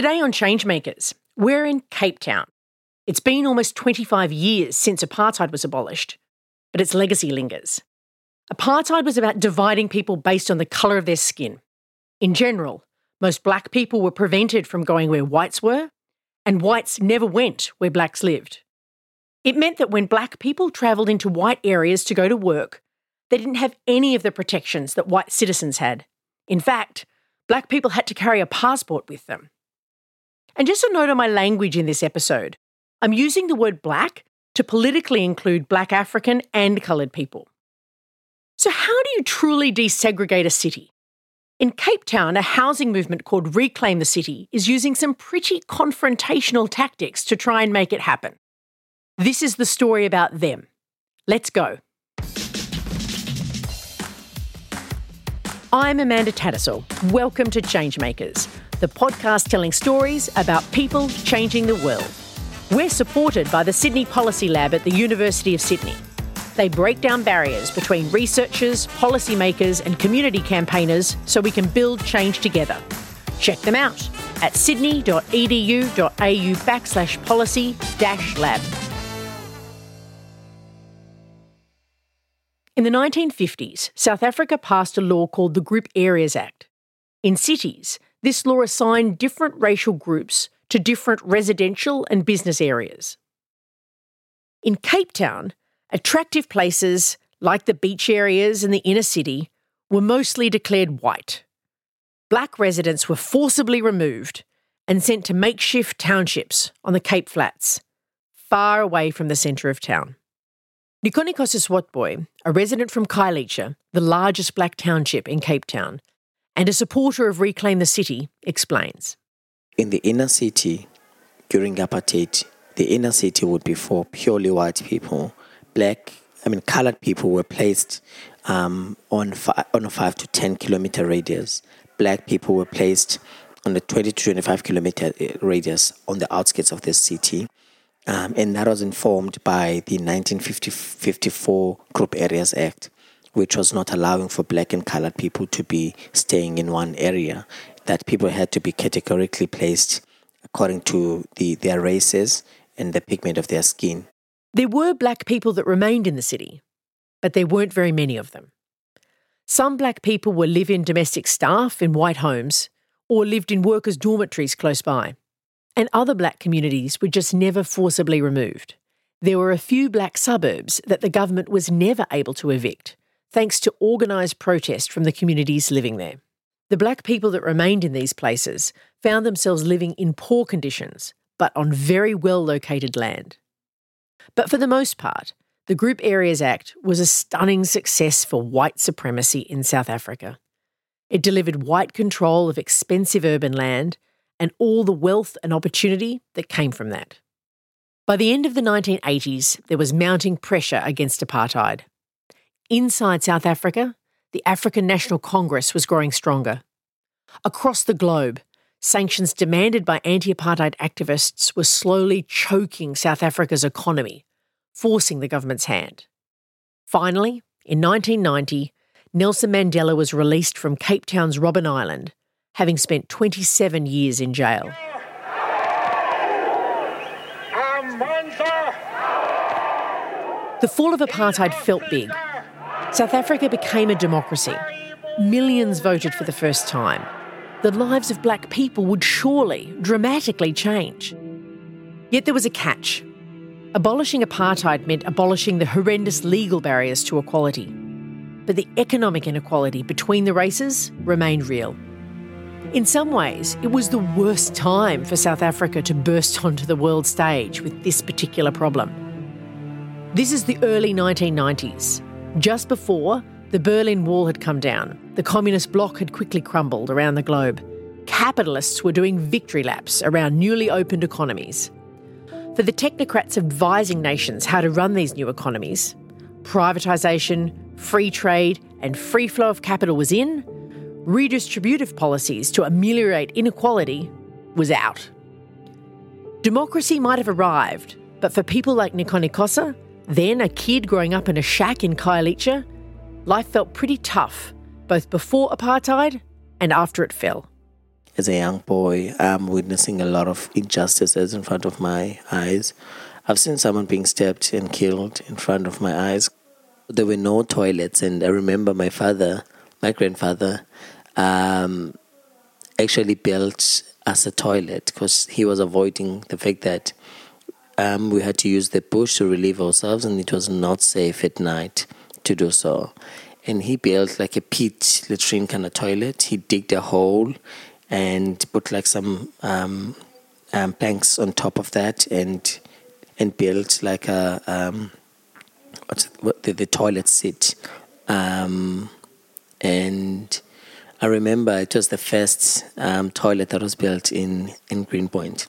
Today on Changemakers, we're in Cape Town. It's been almost 25 years since apartheid was abolished, but its legacy lingers. Apartheid was about dividing people based on the colour of their skin. In general, most black people were prevented from going where whites were, and whites never went where blacks lived. It meant that when black people travelled into white areas to go to work, they didn't have any of the protections that white citizens had. In fact, black people had to carry a passport with them. And just a note on my language in this episode I'm using the word black to politically include black African and coloured people. So, how do you truly desegregate a city? In Cape Town, a housing movement called Reclaim the City is using some pretty confrontational tactics to try and make it happen. This is the story about them. Let's go. I'm Amanda Tattersall. Welcome to Changemakers the podcast telling stories about people changing the world. We're supported by the Sydney Policy Lab at the University of Sydney. They break down barriers between researchers, policymakers, and community campaigners so we can build change together. Check them out at sydney.edu.au backslash policy dash lab. In the 1950s, South Africa passed a law called the Group Areas Act. In cities, this law assigned different racial groups to different residential and business areas. In Cape Town, attractive places like the beach areas and the inner city were mostly declared white. Black residents were forcibly removed and sent to makeshift townships on the Cape Flats, far away from the centre of town. Nkosikhona Swartbooi, a resident from Khayelitsha, the largest black township in Cape Town, and a supporter of Reclaim the City, explains. In the inner city, during apartheid, the inner city would be for purely white people. Black, I mean, colored people were placed um, on, fi- on a 5 to 10 kilometer radius. Black people were placed on the 20 to 25 kilometer uh, radius on the outskirts of the city. Um, and that was informed by the 1954 Group Areas Act which was not allowing for black and colored people to be staying in one area, that people had to be categorically placed according to the, their races and the pigment of their skin. There were black people that remained in the city, but there weren't very many of them. Some black people were live in domestic staff in white homes or lived in workers' dormitories close by, and other black communities were just never forcibly removed. There were a few black suburbs that the government was never able to evict, thanks to organised protest from the communities living there. The black people that remained in these places found themselves living in poor conditions, but on very well located land. But for the most part, the Group Areas Act was a stunning success for white supremacy in South Africa. It delivered white control of expensive urban land and all the wealth and opportunity that came from that. By the end of the 1980s, there was mounting pressure against apartheid. Inside South Africa, the African National Congress was growing stronger. Across the globe, sanctions demanded by anti apartheid activists were slowly choking South Africa's economy, forcing the government's hand. Finally, in 1990, Nelson Mandela was released from Cape Town's Robben Island, having spent 27 years in jail. The fall of apartheid felt big, South Africa became a democracy. Millions voted for the first time. The lives of black people would surely dramatically change. Yet there was a catch. Abolishing apartheid meant abolishing the horrendous legal barriers to equality. But the economic inequality between the races remained real. In some ways, it was the worst time for South Africa to burst onto the world stage with this particular problem. This is the early 1990s, just before, the Berlin Wall had come down, the communist bloc had quickly crumbled around the globe. Capitalists were doing victory laps around newly opened economies. For the technocrats advising nations how to run these new economies, privatisation, free trade, and free flow of capital was in, redistributive policies to ameliorate inequality was out. Democracy might have arrived, but for people like Nkosikhona, then, a kid growing up in a shack in Khayelitsha, life felt pretty tough, both before apartheid and after it fell. as a young boy, I'm witnessing a lot of injustices in front of my eyes. I've seen someone being stabbed and killed in front of my eyes. There were no toilets, and I remember my father, my grandfather, um, actually built us a toilet because he was avoiding the fact that um, we had to use the bush to relieve ourselves, and it was not safe at night to do so. And he built like a pit latrine kind of toilet. He digged a hole and put like some um, um, planks on top of that, and and built like a um, what's what the, the toilet seat. Um, and I remember it was the first um, toilet that was built in in Greenpoint.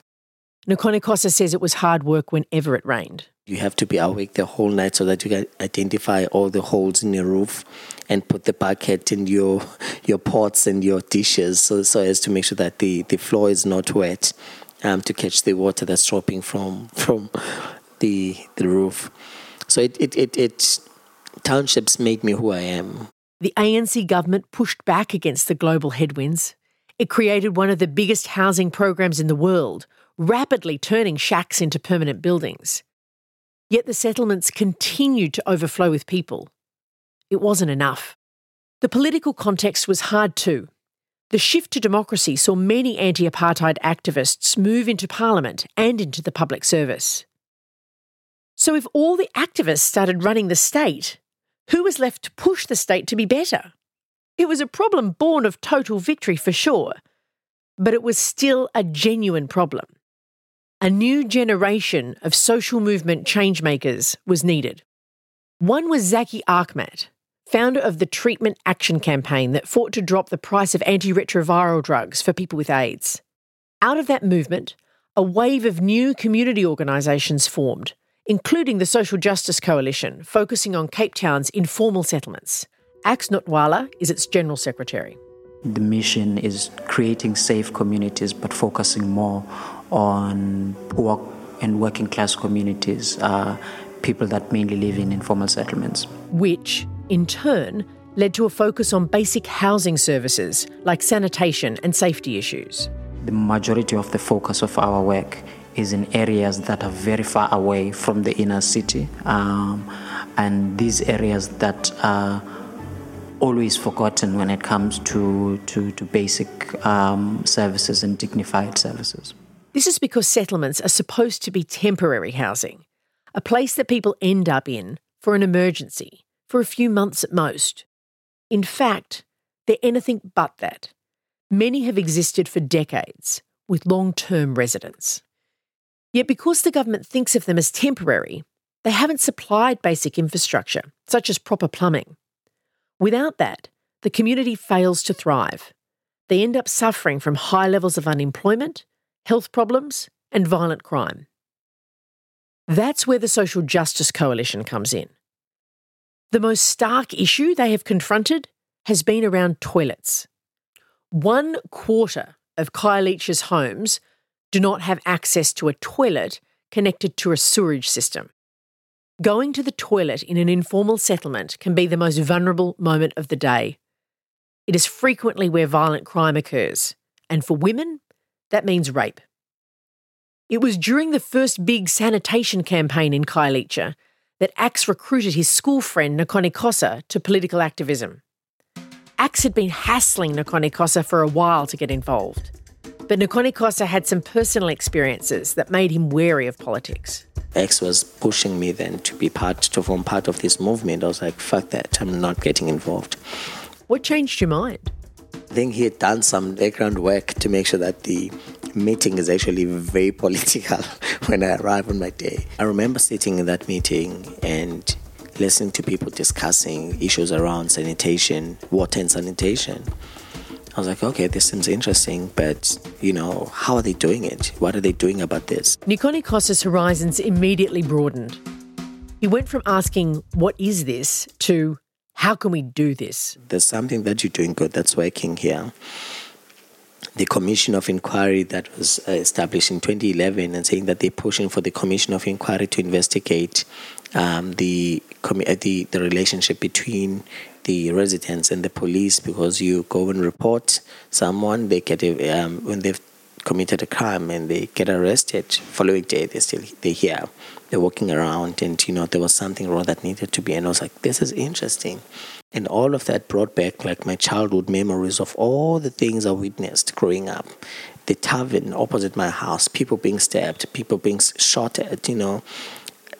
Nkosi says it was hard work whenever it rained. You have to be awake the whole night so that you can identify all the holes in the roof and put the bucket in your your pots and your dishes so, so as to make sure that the, the floor is not wet um, to catch the water that's dropping from from the the roof. So it, it, it, it townships made me who I am. The ANC government pushed back against the global headwinds. It created one of the biggest housing programs in the world, rapidly turning shacks into permanent buildings. Yet the settlements continued to overflow with people. It wasn't enough. The political context was hard too. The shift to democracy saw many anti apartheid activists move into parliament and into the public service. So, if all the activists started running the state, who was left to push the state to be better? It was a problem born of total victory for sure, but it was still a genuine problem. A new generation of social movement changemakers was needed. One was Zackie Achmat, founder of the Treatment Action Campaign that fought to drop the price of antiretroviral drugs for people with AIDS. Out of that movement, a wave of new community organisations formed, including the Social Justice Coalition, focusing on Cape Town's informal settlements. Ax Notywala is its General Secretary. The mission is creating safe communities but focusing more on poor and working class communities, uh, people that mainly live in informal settlements. Which, in turn, led to a focus on basic housing services like sanitation and safety issues. The majority of the focus of our work is in areas that are very far away from the inner city, um, and these areas that are always forgotten when it comes to, to, to basic um, services and dignified services. This is because settlements are supposed to be temporary housing, a place that people end up in for an emergency, for a few months at most. In fact, they're anything but that. Many have existed for decades, with long term residents. Yet, because the government thinks of them as temporary, they haven't supplied basic infrastructure, such as proper plumbing. Without that, the community fails to thrive. They end up suffering from high levels of unemployment, health problems, and violent crime. That's where the Social Justice Coalition comes in. The most stark issue they have confronted has been around toilets. One quarter of Khayelitsha's homes do not have access to a toilet connected to a sewerage system. Going to the toilet in an informal settlement can be the most vulnerable moment of the day. It is frequently where violent crime occurs, and for women, that means rape. It was during the first big sanitation campaign in Khayelitsha that Ax recruited his school friend Nkosikhona to political activism. Ax had been hassling Nkosikhona for a while to get involved. But Nkosikhona had some personal experiences that made him wary of politics. Ax was pushing me then to be part, to form part of this movement. I was like, fuck that, I'm not getting involved. What changed your mind? I think he had done some background work to make sure that the meeting is actually very political when I arrive on my day. I remember sitting in that meeting and listening to people discussing issues around sanitation, water and sanitation. I was like, okay, this seems interesting, but you know, how are they doing it? What are they doing about this? Nkosikhona's horizons immediately broadened. He went from asking, What is this? to how can we do this? There's something that you're doing good that's working here. The Commission of Inquiry that was uh, established in 2011 and saying that they're pushing for the Commission of Inquiry to investigate um, the, uh, the the relationship between the residents and the police because you go and report someone, they get a, um, when they've committed a crime and they get arrested. Following day, they still they here, they're walking around, and you know there was something wrong that needed to be. And I was like, this is interesting, and all of that brought back like my childhood memories of all the things I witnessed growing up. The tavern opposite my house, people being stabbed, people being shot at, you know,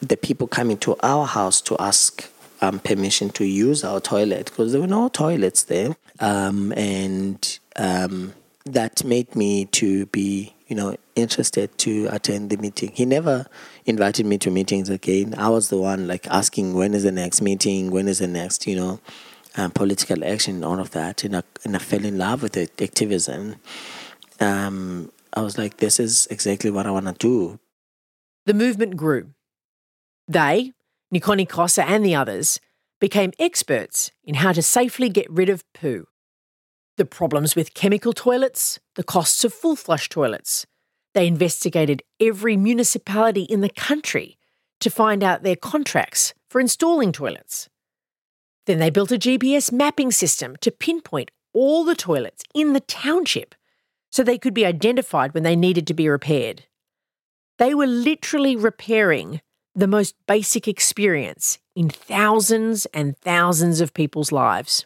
the people coming to our house to ask um, permission to use our toilet because there were no toilets there, um, and um, that made me to be you know interested to attend the meeting he never invited me to meetings again. I was the one like asking when is the next meeting when is the next you know um, political action all of that. And I, and I fell in love with it, activism. Um, i was like this is exactly what i want to do. The movement grew. They nkosikhona and the others became experts in how to safely get rid of poo. The problems with chemical toilets, the costs of full flush toilets. They investigated every municipality in the country to find out their contracts for installing toilets. Then they built a GPS mapping system to pinpoint all the toilets in the township so they could be identified when they needed to be repaired. They were literally repairing the most basic experience in thousands and thousands of people's lives.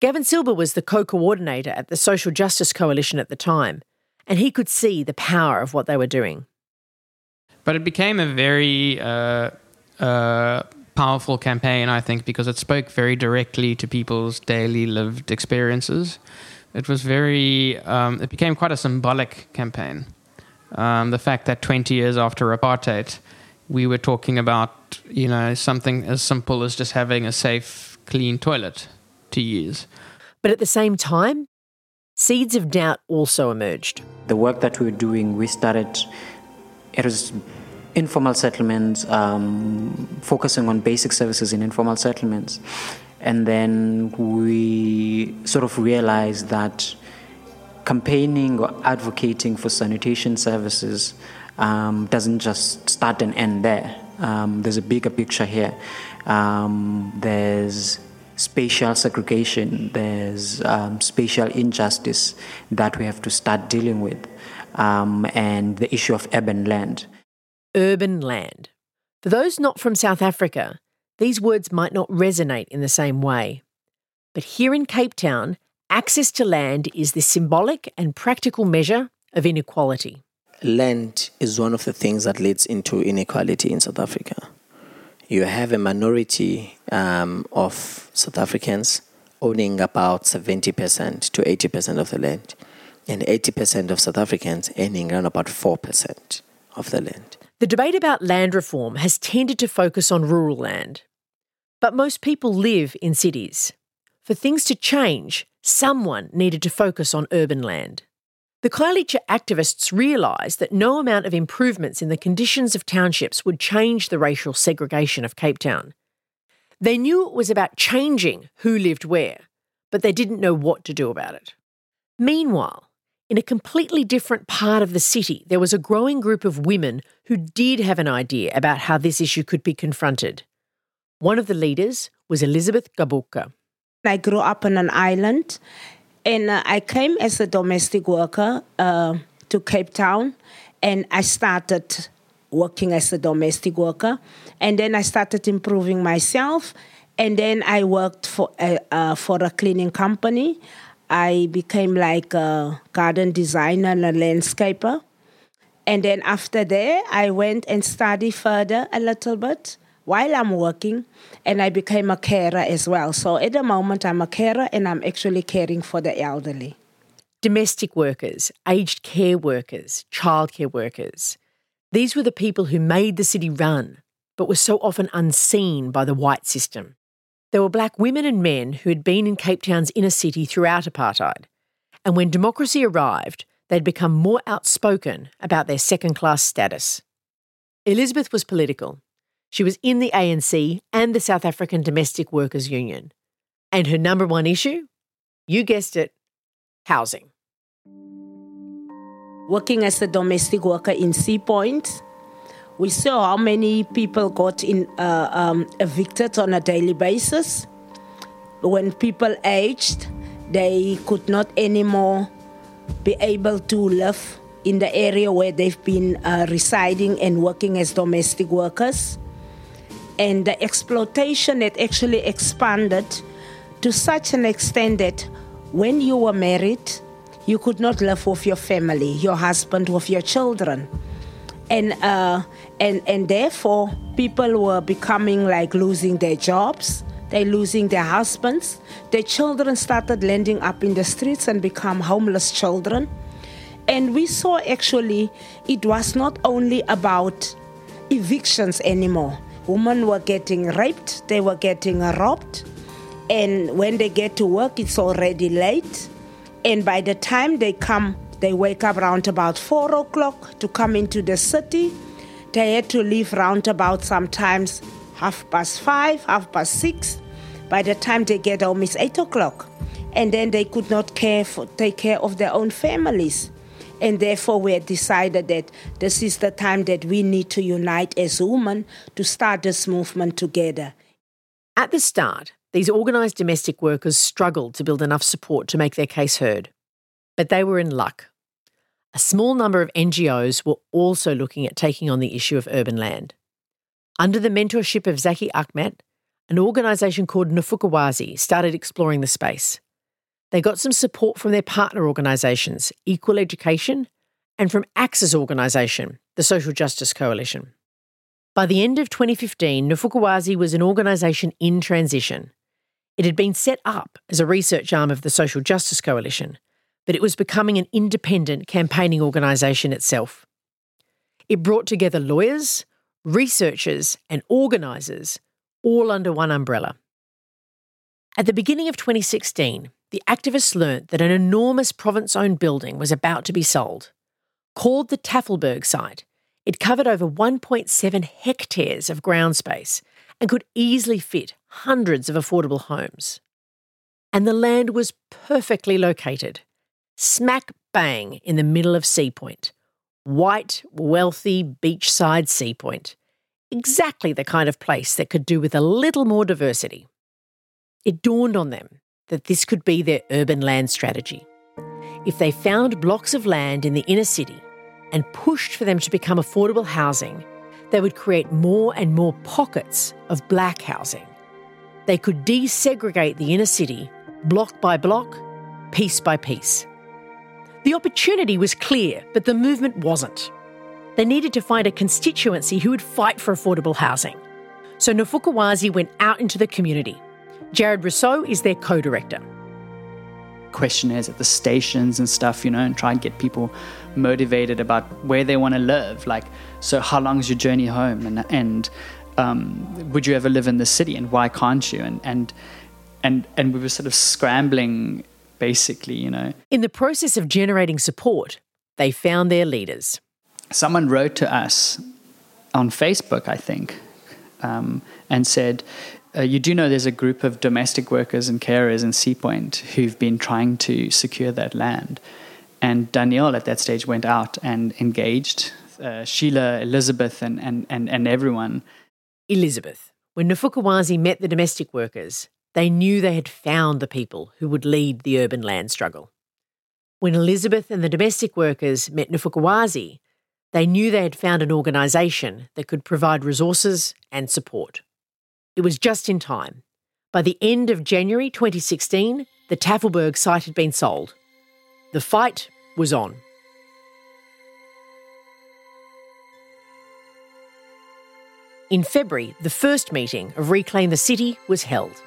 Gavin Silber was the co coordinator at the Social Justice Coalition at the time, and he could see the power of what they were doing. But it became a very uh, uh, powerful campaign, I think, because it spoke very directly to people's daily lived experiences. It was very, um, it became quite a symbolic campaign. Um, the fact that 20 years after apartheid, we were talking about, you know, something as simple as just having a safe, clean toilet to use. But at the same time, seeds of doubt also emerged. The work that we were doing, we started, it was informal settlements, um, focusing on basic services in informal settlements. And then we sort of realized that campaigning or advocating for sanitation services um, doesn't just start and end there. Um, there's a bigger picture here. Um, there's spatial segregation, there's um, spatial injustice that we have to start dealing with, um, and the issue of urban land. Urban land. For those not from South Africa, these words might not resonate in the same way. But here in Cape Town, access to land is the symbolic and practical measure of inequality. Land is one of the things that leads into inequality in South Africa you have a minority um, of South Africans owning about 70% to 80% of the land, and 80% of South Africans earning around about 4% of the land. The debate about land reform has tended to focus on rural land. But most people live in cities. For things to change, someone needed to focus on urban land. The Khayelitsha activists realised that no amount of improvements in the conditions of townships would change the racial segregation of Cape Town. They knew it was about changing who lived where, but they didn't know what to do about it. Meanwhile, in a completely different part of the city, there was a growing group of women who did have an idea about how this issue could be confronted. One of the leaders was Elizabeth Gqoboka. I grew up on an island and uh, I came as a domestic worker uh, to Cape Town, and I started working as a domestic worker. And then I started improving myself. And then I worked for a, uh, for a cleaning company. I became like a garden designer and a landscaper. And then after that, I went and studied further a little bit while I'm working, and I became a carer as well. So at the moment, I'm a carer and I'm actually caring for the elderly. Domestic workers, aged care workers, childcare workers. These were the people who made the city run, but were so often unseen by the white system. There were black women and men who had been in Cape Town's inner city throughout apartheid. And when democracy arrived, they'd become more outspoken about their second class status. Elizabeth was political, she was in the ANC and the South African Domestic Workers Union. And her number one issue? You guessed it housing. Working as a domestic worker in Sea Point, we saw how many people got in, uh, um, evicted on a daily basis. when people aged, they could not anymore be able to live in the area where they've been uh, residing and working as domestic workers. And the exploitation had actually expanded to such an extent that when you were married, you could not live with your family, your husband, with your children. And, uh, and, and therefore, people were becoming like losing their jobs, they're losing their husbands. Their children started landing up in the streets and become homeless children. And we saw actually it was not only about evictions anymore. Women were getting raped, they were getting robbed, and when they get to work, it's already late. And by the time they come, they wake up around about four o'clock to come into the city. They had to leave round about sometimes half past five, half past six. By the time they get home, it's eight o'clock. And then they could not care for, take care of their own families. And therefore, we had decided that this is the time that we need to unite as women to start this movement together. At the start, these organised domestic workers struggled to build enough support to make their case heard. But they were in luck. A small number of NGOs were also looking at taking on the issue of urban land. Under the mentorship of Zackie Achmat, an organisation called Ndifuna Ukwazi started exploring the space. They got some support from their partner organisations, Equal Education, and from AXA's organisation, the Social Justice Coalition. By the end of 2015, Ndifuna Ukwazi was an organisation in transition. It had been set up as a research arm of the Social Justice Coalition, but it was becoming an independent campaigning organisation itself. It brought together lawyers, researchers, and organisers all under one umbrella. At the beginning of 2016, the activists learnt that an enormous province owned building was about to be sold. Called the Tafelberg site, it covered over 1.7 hectares of ground space and could easily fit hundreds of affordable homes. And the land was perfectly located, smack bang in the middle of Sea Point. White, wealthy, beachside Sea Point. Exactly the kind of place that could do with a little more diversity. It dawned on them that this could be their urban land strategy. If they found blocks of land in the inner city and pushed for them to become affordable housing, they would create more and more pockets of black housing. They could desegregate the inner city block by block, piece by piece. The opportunity was clear, but the movement wasn't. They needed to find a constituency who would fight for affordable housing. So Ndifuna Ukwazi went out into the community Jared Rossouw is their co director. Questionnaires at the stations and stuff, you know, and try and get people motivated about where they want to live. Like, so how long is your journey home? And, and um, would you ever live in the city? And why can't you? And, and, and, and we were sort of scrambling, basically, you know. In the process of generating support, they found their leaders. Someone wrote to us on Facebook, I think, um, and said, uh, you do know there's a group of domestic workers and carers in Sea Point who've been trying to secure that land. And Danielle at that stage went out and engaged uh, Sheila, Elizabeth, and, and, and, and everyone. Elizabeth, when Ndifuna Ukwazi met the domestic workers, they knew they had found the people who would lead the urban land struggle. When Elizabeth and the domestic workers met Ndifuna Ukwazi, they knew they had found an organisation that could provide resources and support. It was just in time. By the end of January 2016, the Tafelberg site had been sold. The fight was on. In February, the first meeting of Reclaim the City was held.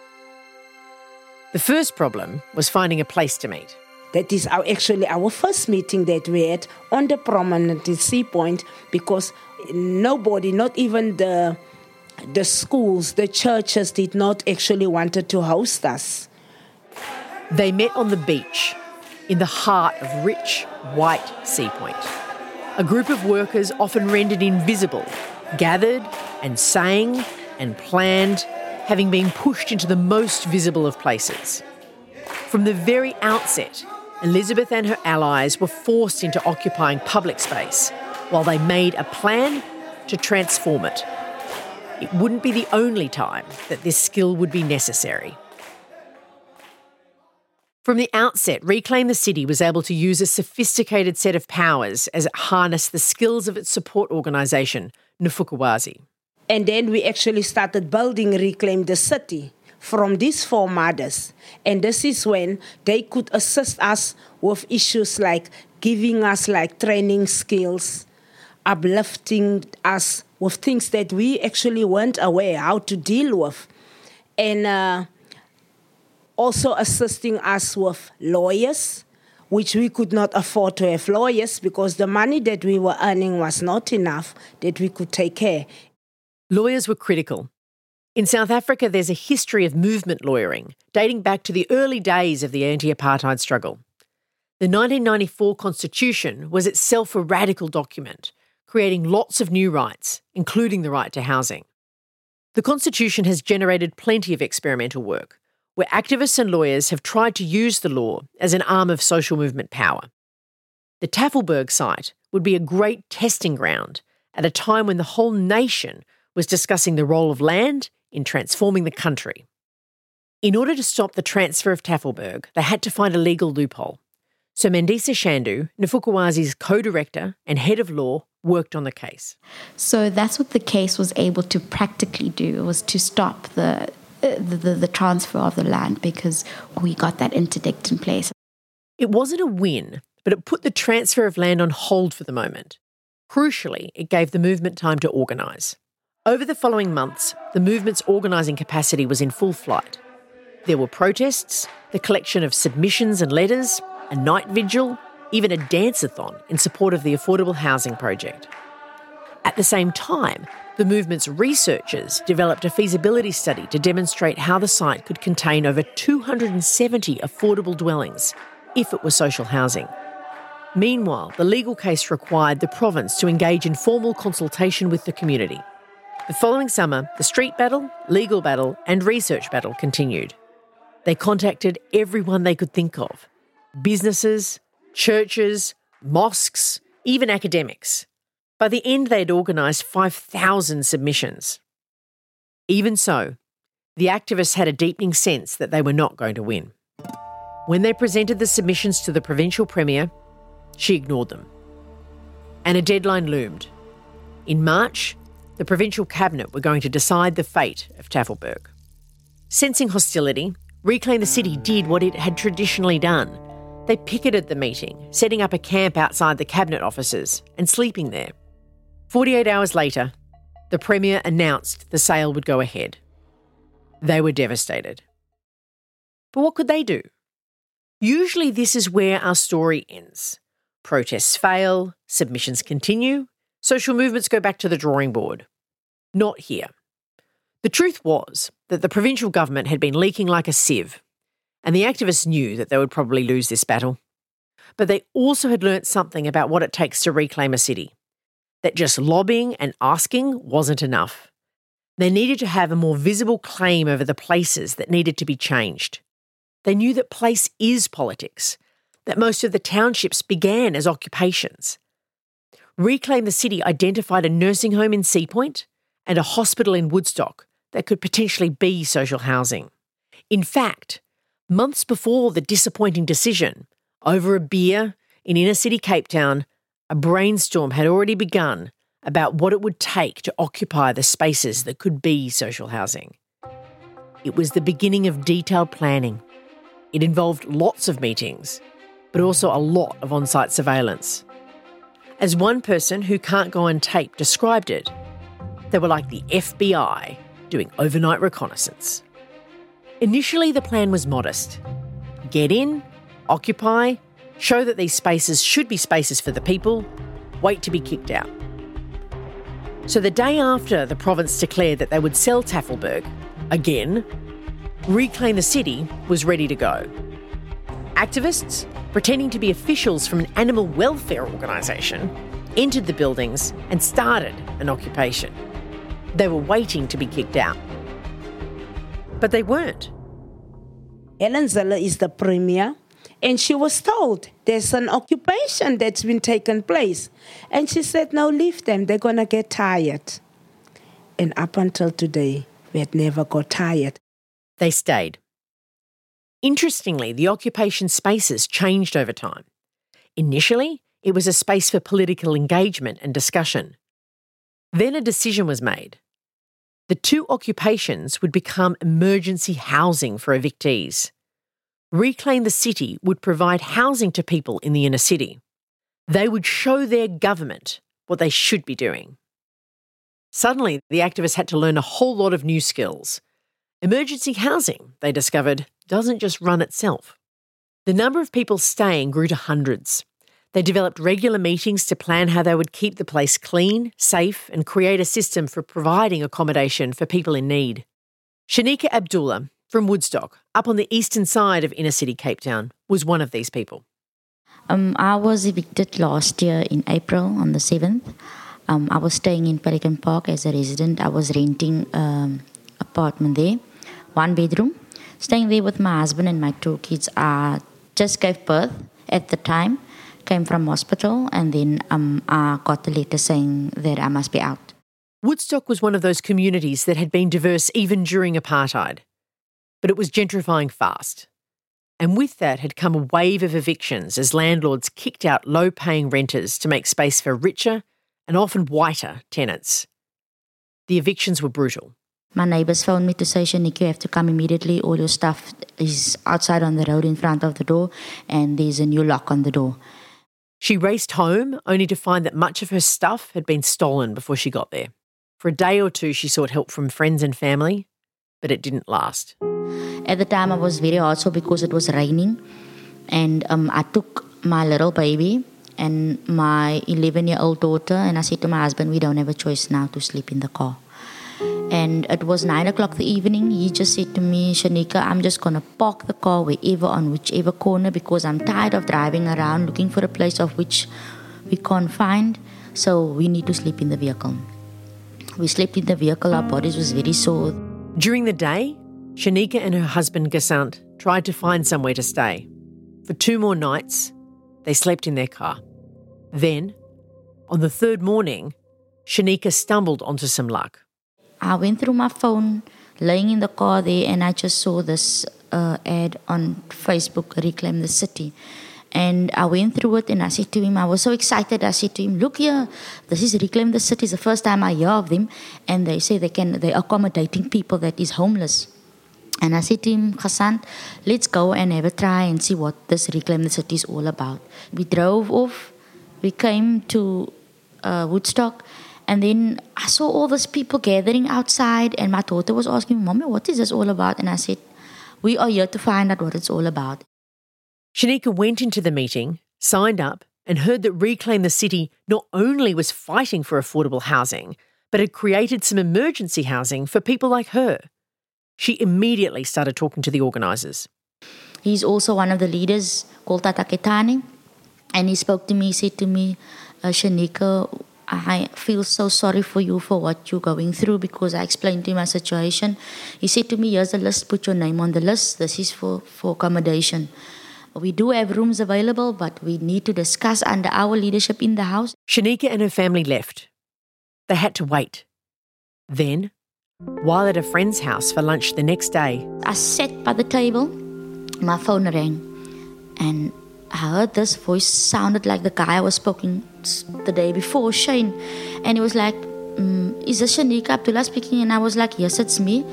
The first problem was finding a place to meet. That is our, actually our first meeting that we had on the promenade Sea Point because nobody, not even the the schools, the churches did not actually wanted to host us. They met on the beach in the heart of rich, white Sea Point. A group of workers, often rendered invisible, gathered and sang and planned, having been pushed into the most visible of places. From the very outset, Elizabeth and her allies were forced into occupying public space while they made a plan to transform it it wouldn't be the only time that this skill would be necessary. From the outset, Reclaim the City was able to use a sophisticated set of powers as it harnessed the skills of its support organisation, Ndifuna Ukwazi. And then we actually started building Reclaim the City from these four mothers. And this is when they could assist us with issues like giving us like training skills, uplifting us with things that we actually weren't aware how to deal with. And uh, also assisting us with lawyers, which we could not afford to have lawyers because the money that we were earning was not enough that we could take care. Lawyers were critical. In South Africa, there's a history of movement lawyering dating back to the early days of the anti apartheid struggle. The 1994 Constitution was itself a radical document, creating lots of new rights, including the right to housing. The Constitution has generated plenty of experimental work, where activists and lawyers have tried to use the law as an arm of social movement power. The Tafelberg site would be a great testing ground at a time when the whole nation was discussing the role of land in transforming the country. In order to stop the transfer of Tafelberg, they had to find a legal loophole. So Mandisa Shandu, Ndifuna Ukwazi's co-director and head of law, worked on the case. So that's what the case was able to practically do was to stop the the, the, the transfer of the land because we got that interdict in place. It wasn't a win, but it put the transfer of land on hold for the moment. Crucially, it gave the movement time to organise. Over the following months, the movement's organising capacity was in full flight. There were protests, the collection of submissions and letters, a night vigil, even a dance-a-thon in support of the affordable housing project. At the same time, the movement's researchers developed a feasibility study to demonstrate how the site could contain over 270 affordable dwellings if it were social housing. Meanwhile, the legal case required the province to engage in formal consultation with the community. The following summer, the street battle, legal battle, and research battle continued. They contacted everyone they could think of businesses, churches, mosques, even academics. By the end, they had organised 5,000 submissions. Even so, the activists had a deepening sense that they were not going to win. When they presented the submissions to the provincial premier, she ignored them. And a deadline loomed. In March, the provincial cabinet were going to decide the fate of Tafelberg. Sensing hostility, Reclaim the City did what it had traditionally done. They picketed the meeting, setting up a camp outside the cabinet offices and sleeping there. 48 hours later, the Premier announced the sale would go ahead. They were devastated. But what could they do? Usually, this is where our story ends. Protests fail, submissions continue, social movements go back to the drawing board. Not here. The truth was that the provincial government had been leaking like a sieve, and the activists knew that they would probably lose this battle. But they also had learnt something about what it takes to reclaim a city that just lobbying and asking wasn't enough. They needed to have a more visible claim over the places that needed to be changed. They knew that place is politics, that most of the townships began as occupations. Reclaim the City identified a nursing home in Sea Point and a hospital in Woodstock that could potentially be social housing. In fact, months before the disappointing decision, over a beer in inner city Cape Town, a brainstorm had already begun about what it would take to occupy the spaces that could be social housing. It was the beginning of detailed planning. It involved lots of meetings, but also a lot of on site surveillance. As one person who can't go on tape described it, they were like the FBI doing overnight reconnaissance. Initially, the plan was modest get in, occupy, show that these spaces should be spaces for the people, wait to be kicked out. So the day after the province declared that they would sell Tafelberg, again, Reclaim the City was ready to go. Activists, pretending to be officials from an animal welfare organisation, entered the buildings and started an occupation. They were waiting to be kicked out. But they weren't. Helen Zille is the premier and she was told there's an occupation that's been taken place. And she said, no, leave them. They're going to get tired. And up until today, we had never got tired. They stayed. Interestingly, the occupation spaces changed over time. Initially, it was a space for political engagement and discussion. Then a decision was made. The two occupations would become emergency housing for evictees. Reclaim the City would provide housing to people in the inner city. They would show their government what they should be doing. Suddenly, the activists had to learn a whole lot of new skills. Emergency housing, they discovered, doesn't just run itself. The number of people staying grew to hundreds. They developed regular meetings to plan how they would keep the place clean, safe, and create a system for providing accommodation for people in need. Shanika Abdullah from Woodstock, up on the eastern side of inner city Cape Town, was one of these people. Um, I was evicted last year in April on the 7th. Um, I was staying in Pelican Park as a resident. I was renting um, apartment there, one bedroom. Staying there with my husband and my two kids. I just gave birth at the time came from hospital, and then um, I got the letter saying that I must be out. Woodstock was one of those communities that had been diverse even during apartheid, but it was gentrifying fast. And with that had come a wave of evictions as landlords kicked out low paying renters to make space for richer and often whiter tenants. The evictions were brutal. My neighbors phoned me to say, Shanik, you have to come immediately. All your stuff is outside on the road in front of the door, and there's a new lock on the door. She raced home only to find that much of her stuff had been stolen before she got there. For a day or two, she sought help from friends and family, but it didn't last. At the time, I was very also because it was raining, and um, I took my little baby and my 11 year old daughter, and I said to my husband, We don't have a choice now to sleep in the car. And it was nine o'clock the evening. He just said to me, Shanika, I'm just gonna park the car wherever on whichever corner because I'm tired of driving around looking for a place of which we can't find. So we need to sleep in the vehicle. We slept in the vehicle, our bodies was very sore. During the day, Shanika and her husband Gasant tried to find somewhere to stay. For two more nights, they slept in their car. Then, on the third morning, Shanika stumbled onto some luck. I went through my phone, laying in the car there, and I just saw this uh, ad on Facebook, Reclaim the City. And I went through it and I said to him, I was so excited. I said to him, Look here, this is Reclaim the City. It's the first time I hear of them. And they say they can they're accommodating people that is homeless. And I said to him, Hassan, let's go and have a try and see what this Reclaim the City is all about. We drove off, we came to uh, Woodstock, and then I saw all these people gathering outside, and my daughter was asking, Mommy, what is this all about? And I said, We are here to find out what it's all about. Shanika went into the meeting, signed up, and heard that Reclaim the City not only was fighting for affordable housing, but had created some emergency housing for people like her. She immediately started talking to the organisers. He's also one of the leaders called Tata Ketani, and he spoke to me, he said to me, uh, Shanika, I feel so sorry for you for what you're going through because I explained to him my situation. He said to me, Here's the list, put your name on the list. This is for, for accommodation. We do have rooms available, but we need to discuss under our leadership in the house. Shanika and her family left. They had to wait. Then, while at a friend's house for lunch the next day, I sat by the table, my phone rang, and I heard this voice sounded like the guy I was speaking the day before, Shane. And he was like, mm, Is this Shanika Abdullah speaking? And I was like, Yes, it's me.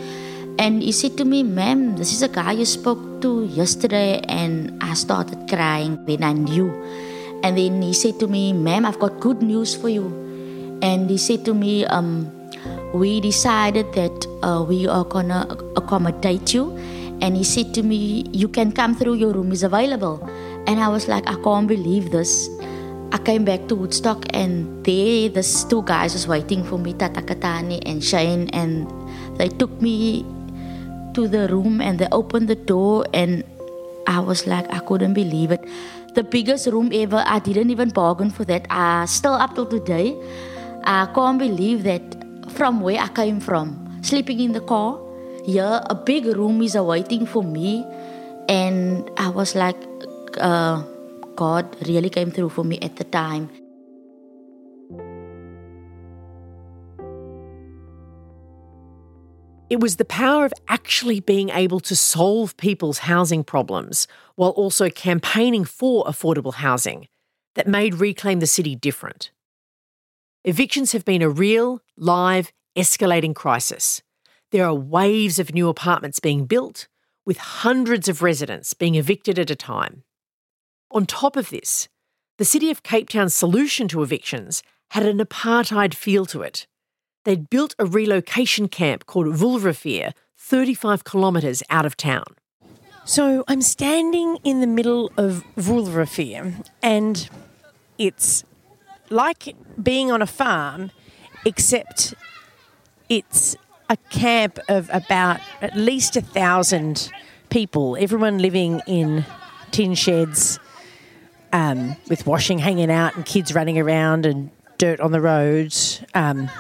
And he said to me, Ma'am, this is a guy you spoke to yesterday. And I started crying. Then I knew. And then he said to me, Ma'am, I've got good news for you. And he said to me, um, We decided that uh, we are to accommodate you. And he said to me, You can come through, your room is available. And I was like, I can't believe this. I came back to Woodstock and there these two guys was waiting for me, Tata Katani and Shane, and they took me to the room and they opened the door and I was like, I couldn't believe it. The biggest room ever. I didn't even bargain for that. I still up till today. I can't believe that from where I came from, sleeping in the car, here a big room is awaiting for me, and I was like, uh, God really came through for me at the time. It was the power of actually being able to solve people's housing problems while also campaigning for affordable housing that made Reclaim the City different. Evictions have been a real, live, escalating crisis. There are waves of new apartments being built, with hundreds of residents being evicted at a time. On top of this, the City of Cape Town's solution to evictions had an apartheid feel to it. They'd built a relocation camp called Wolwerivier, 35 kilometres out of town. So I'm standing in the middle of Wolwerivier, and it's like being on a farm, except it's a camp of about at least a thousand people, everyone living in tin sheds um, with washing hanging out and kids running around and dirt on the roads because um,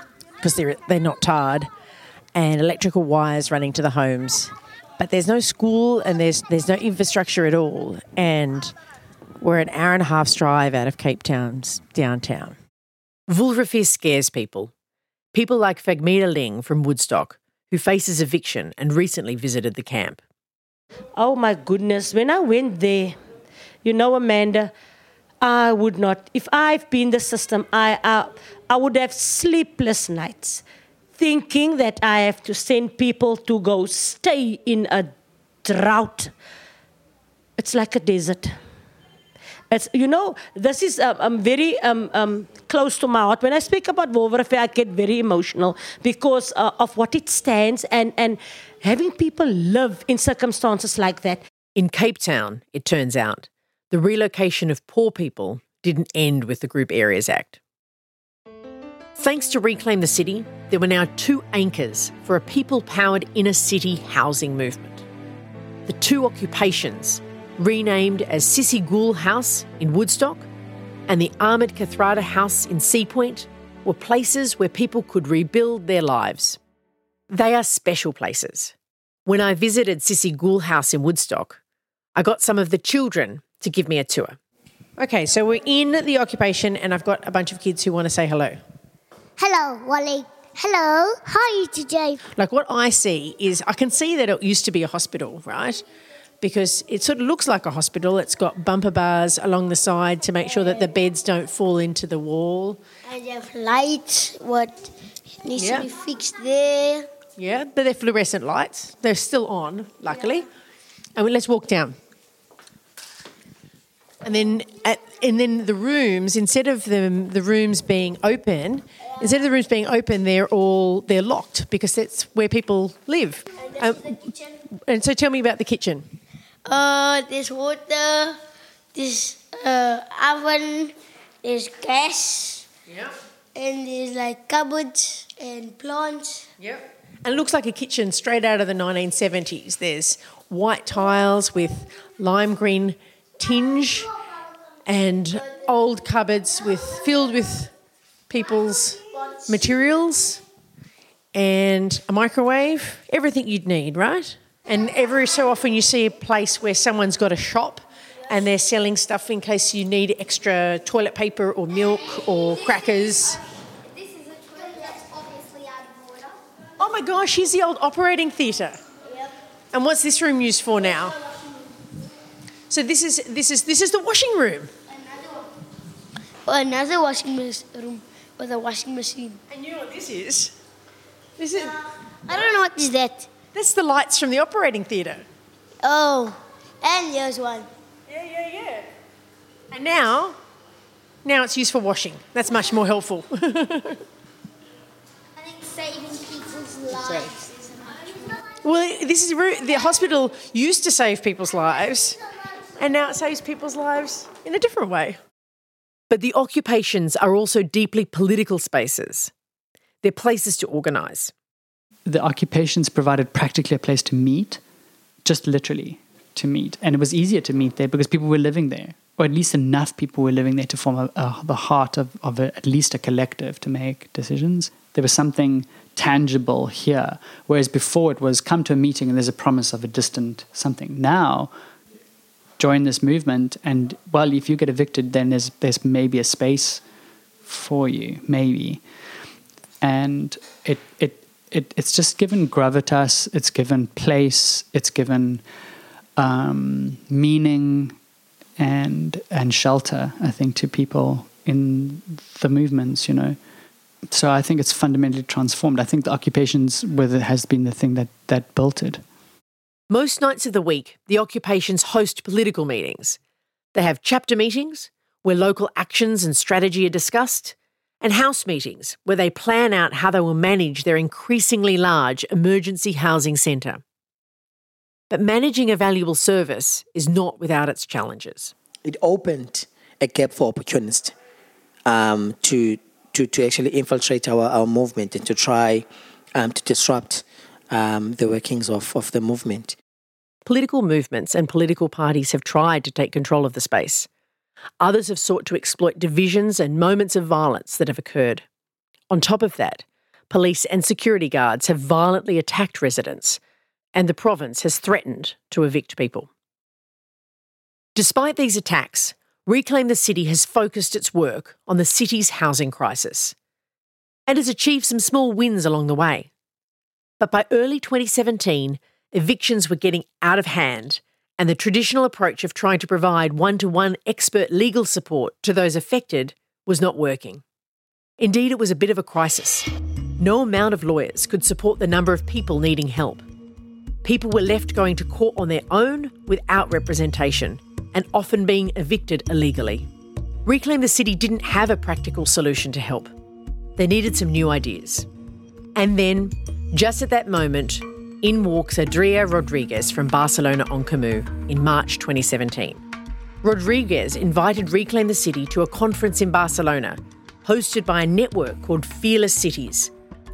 they're, they're not tarred and electrical wires running to the homes. But there's no school and there's, there's no infrastructure at all. And we're an hour and a half's drive out of Cape Town's downtown. Wolwerivier scares people. People like Fagmita Ling from Woodstock, who faces eviction and recently visited the camp. Oh my goodness, when I went there, you know, Amanda, I would not, if I've been the system, I, I, I would have sleepless nights thinking that I have to send people to go stay in a drought. It's like a desert. It's, you know, this is um, um, very um, um, close to my heart. When I speak about Wolwerivier, I get very emotional because uh, of what it stands and, and having people live in circumstances like that. In Cape Town, it turns out, the relocation of poor people didn't end with the Group Areas Act. Thanks to Reclaim the City, there were now two anchors for a people powered inner city housing movement. The two occupations renamed as Cissie Gool House in Woodstock and the Ahmed Kathrada House in Seapoint, were places where people could rebuild their lives. They are special places. When I visited Cissie Gool House in Woodstock, I got some of the children to give me a tour. Okay, so we're in the occupation, and I've got a bunch of kids who want to say hello. Hello, Wally. Hello, how are you today? Like what I see is I can see that it used to be a hospital, right? because it sort of looks like a hospital. It's got bumper bars along the side to make sure that the beds don't fall into the wall. And you have lights, what needs Yeah. to be fixed there. Yeah, but they're fluorescent lights. They're still on, luckily. And let's walk down. And then, at, and then the rooms, instead of them, the rooms being open, instead of the rooms being open, they're all they're locked because that's where people live. Um, and so, tell me about the kitchen. Uh, there's water, there's uh, oven, there's gas, Yeah. and there's like cupboards and plants. Yep. And it looks like a kitchen straight out of the 1970s. There's white tiles with lime green tinge and old cupboards with filled with people's materials and a microwave, everything you'd need, right? And every so often you see a place where someone's got a shop and they're selling stuff in case you need extra toilet paper or milk or crackers. This is a toilet that's obviously out of order. Oh my gosh, here's the old operating theatre. Yep. And what's this room used for now? So this is this is this is the washing room. Another washing room with a washing machine. And you know what this is? This is uh, I don't know what is that. that's the lights from the operating theatre. Oh, and there's one. Yeah, yeah, yeah. And now, now it's used for washing. That's much more helpful. I think saving people's lives well, this is the hospital used to save people's lives, and now it saves people's lives in a different way. But the occupations are also deeply political spaces. They're places to organise. the occupations provided practically a place to meet, just literally to meet. And it was easier to meet there because people were living there, or at least enough people were living there to form a, a, the heart of, of a, at least a collective to make decisions. There was something tangible here, whereas before it was come to a meeting and there's a promise of a distant something. Now, join this movement, and well, if you get evicted, then there's, there's maybe a space for you, maybe and it it it, it's just given gravitas, it's given place, it's given um, meaning and and shelter. I think to people in the movements, you know. So I think it's fundamentally transformed. I think the occupations where it has been the thing that that built it. Most nights of the week, the occupations host political meetings. They have chapter meetings where local actions and strategy are discussed, and house meetings where they plan out how they will manage their increasingly large emergency housing centre. But managing a valuable service is not without its challenges. It opened a gap for opportunists um, to, to, to actually infiltrate our, our movement and to try um, to disrupt um, the workings of, of the movement. Political movements and political parties have tried to take control of the space. Others have sought to exploit divisions and moments of violence that have occurred. On top of that, police and security guards have violently attacked residents, and the province has threatened to evict people. Despite these attacks, Reclaim the City has focused its work on the city's housing crisis and has achieved some small wins along the way. But by early 2017, evictions were getting out of hand, and the traditional approach of trying to provide one to one expert legal support to those affected was not working. Indeed, it was a bit of a crisis. No amount of lawyers could support the number of people needing help. People were left going to court on their own without representation and often being evicted illegally. Reclaim the City didn't have a practical solution to help. They needed some new ideas. And then, just at that moment, in walks Adria Rodriguez from Barcelona en Comú in March 2017. Rodriguez invited Reclaim the City to a conference in Barcelona, hosted by a network called Fearless Cities,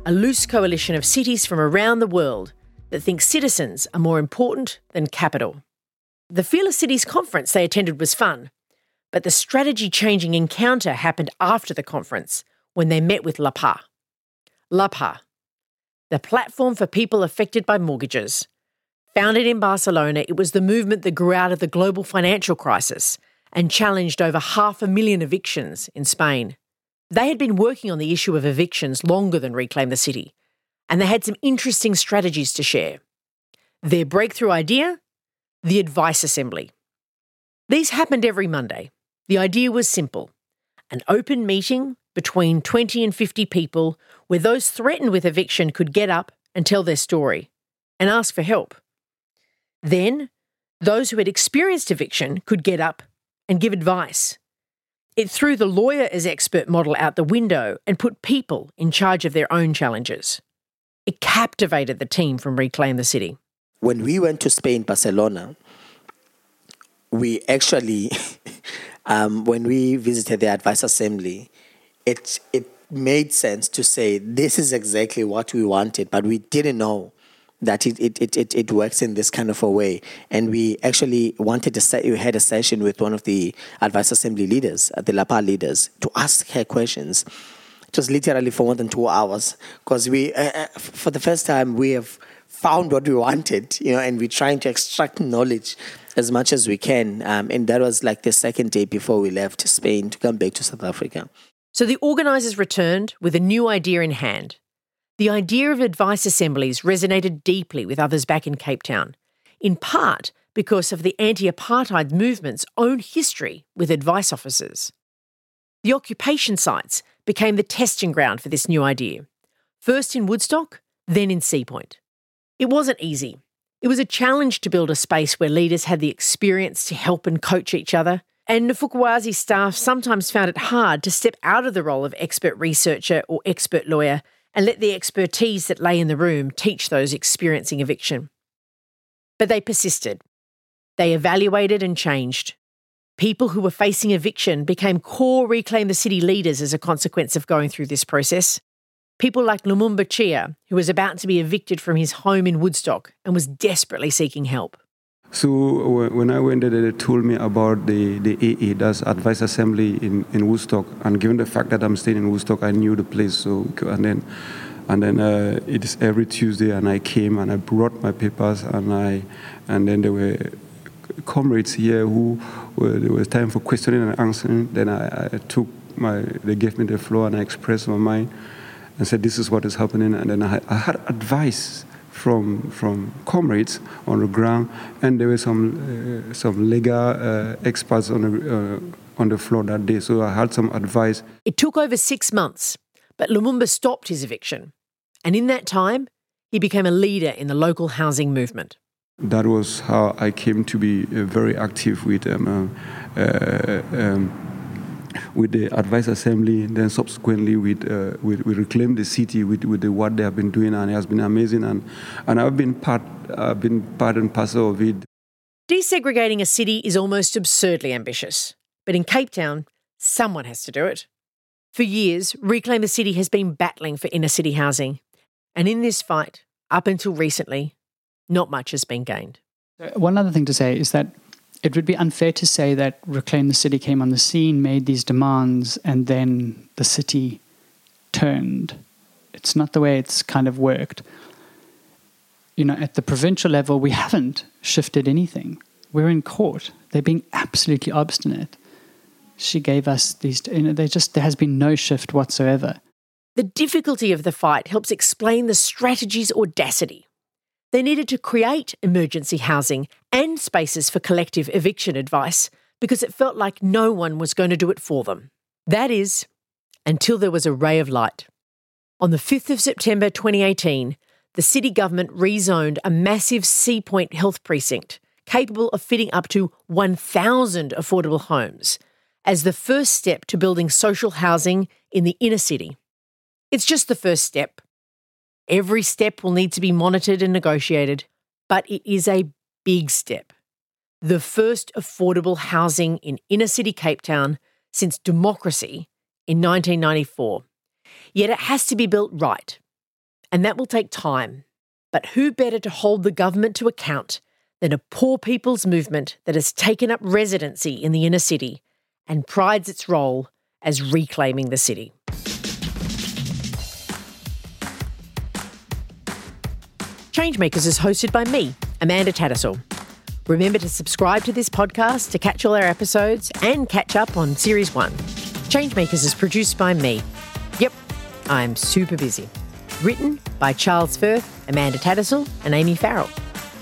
a loose coalition of cities from around the world that think citizens are more important than capital. The Fearless Cities conference they attended was fun, but the strategy changing encounter happened after the conference when they met with LAPA. LAPA, the platform for people affected by mortgages. Founded in Barcelona, it was the movement that grew out of the global financial crisis and challenged over half a million evictions in Spain. They had been working on the issue of evictions longer than Reclaim the City, and they had some interesting strategies to share. Their breakthrough idea? The Advice Assembly. These happened every Monday. The idea was simple an open meeting between 20 and 50 people where those threatened with eviction could get up and tell their story and ask for help. Then, those who had experienced eviction could get up and give advice. It threw the lawyer as expert model out the window and put people in charge of their own challenges. It captivated the team from Reclaim the City. When we went to Spain, Barcelona, we actually, um, when we visited the Advice Assembly, it it made sense to say this is exactly what we wanted, but we didn't know that it, it, it, it, it works in this kind of a way. And we actually wanted to set we had a session with one of the Advice Assembly leaders, uh, the LAPA leaders, to ask her questions. It was literally for more than two hours because we, uh, uh, for the first time, we have found what we wanted, you know, and we're trying to extract knowledge as much as we can. Um, and that was like the second day before we left Spain to come back to South Africa. So the organisers returned with a new idea in hand. The idea of advice assemblies resonated deeply with others back in Cape Town, in part because of the anti apartheid movement's own history with advice officers. The occupation sites became the testing ground for this new idea, first in Woodstock, then in Seapoint. It wasn't easy. It was a challenge to build a space where leaders had the experience to help and coach each other, and Ndifuna Ukwazi staff sometimes found it hard to step out of the role of expert researcher or expert lawyer and let the expertise that lay in the room teach those experiencing eviction. But they persisted. They evaluated and changed. People who were facing eviction became core Reclaim the City leaders as a consequence of going through this process. People like Lumumba Chia, who was about to be evicted from his home in Woodstock and was desperately seeking help. So when I went there, they told me about the, the AA, that's Advice Assembly in, in Woodstock. And given the fact that I'm staying in Woodstock, I knew the place. So and then and then uh, it is every Tuesday, and I came and I brought my papers, and I and then there were comrades here who were, there was time for questioning and answering. Then I, I took my they gave me the floor and I expressed my mind. and said, "This is what is happening." And then I I had advice from from comrades on the ground, and there were some uh, some legal uh, experts on the uh, on the floor that day. So I had some advice. It took over six months, but Lumumba stopped his eviction, and in that time, he became a leader in the local housing movement. That was how I came to be uh, very active with um, uh, um, with the advice assembly. Then subsequently with, uh, with we reclaimed the city with, with the, what they have been doing, and it has been amazing. And and I've been part I've been part and parcel of it. Desegregating a city is almost absurdly ambitious, but in Cape Town, someone has to do it. For years, Reclaim the City has been battling for inner city housing, and in this fight, up until recently, not much has been gained. One other thing to say is that it would be unfair to say that Reclaim the City came on the scene, made these demands, and then the city turned. It's not the way it's kind of worked. You know, at the provincial level, we haven't shifted anything. We're in court. They're being absolutely obstinate. She gave us these, you know, they just, there has been no shift whatsoever. The difficulty of the fight helps explain the strategy's audacity. They needed to create emergency housing and spaces for collective eviction advice because it felt like no one was going to do it for them. That is, until there was a ray of light. On the 5th of September 2018, the city government rezoned a massive Sea Point health precinct capable of fitting up to 1,000 affordable homes as the first step to building social housing in the inner city. It's just the first step. Every step will need to be monitored and negotiated, but it is a big step. The first affordable housing in inner city Cape Town since democracy in 1994. Yet it has to be built right, and that will take time. But who better to hold the government to account than a poor people's movement that has taken up residency in the inner city and prides its role as reclaiming the city? Changemakers is hosted by me, Amanda Tattersall. Remember to subscribe to this podcast to catch all our episodes and catch up on Series 1. Changemakers is produced by me. Yep, I'm super busy. Written by Charles Firth, Amanda Tattersall, and Amy Farrell.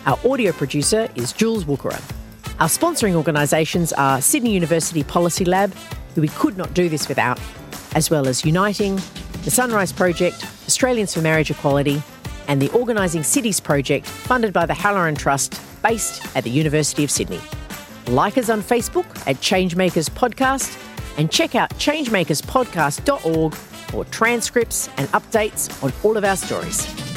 Our audio producer is Jules Wookera. Our sponsoring organisations are Sydney University Policy Lab, who we could not do this without, as well as Uniting, the Sunrise Project, Australians for Marriage Equality, and the Organising Cities project funded by the Halloran Trust based at the University of Sydney. Like us on Facebook at Changemakers Podcast and check out changemakerspodcast.org for transcripts and updates on all of our stories.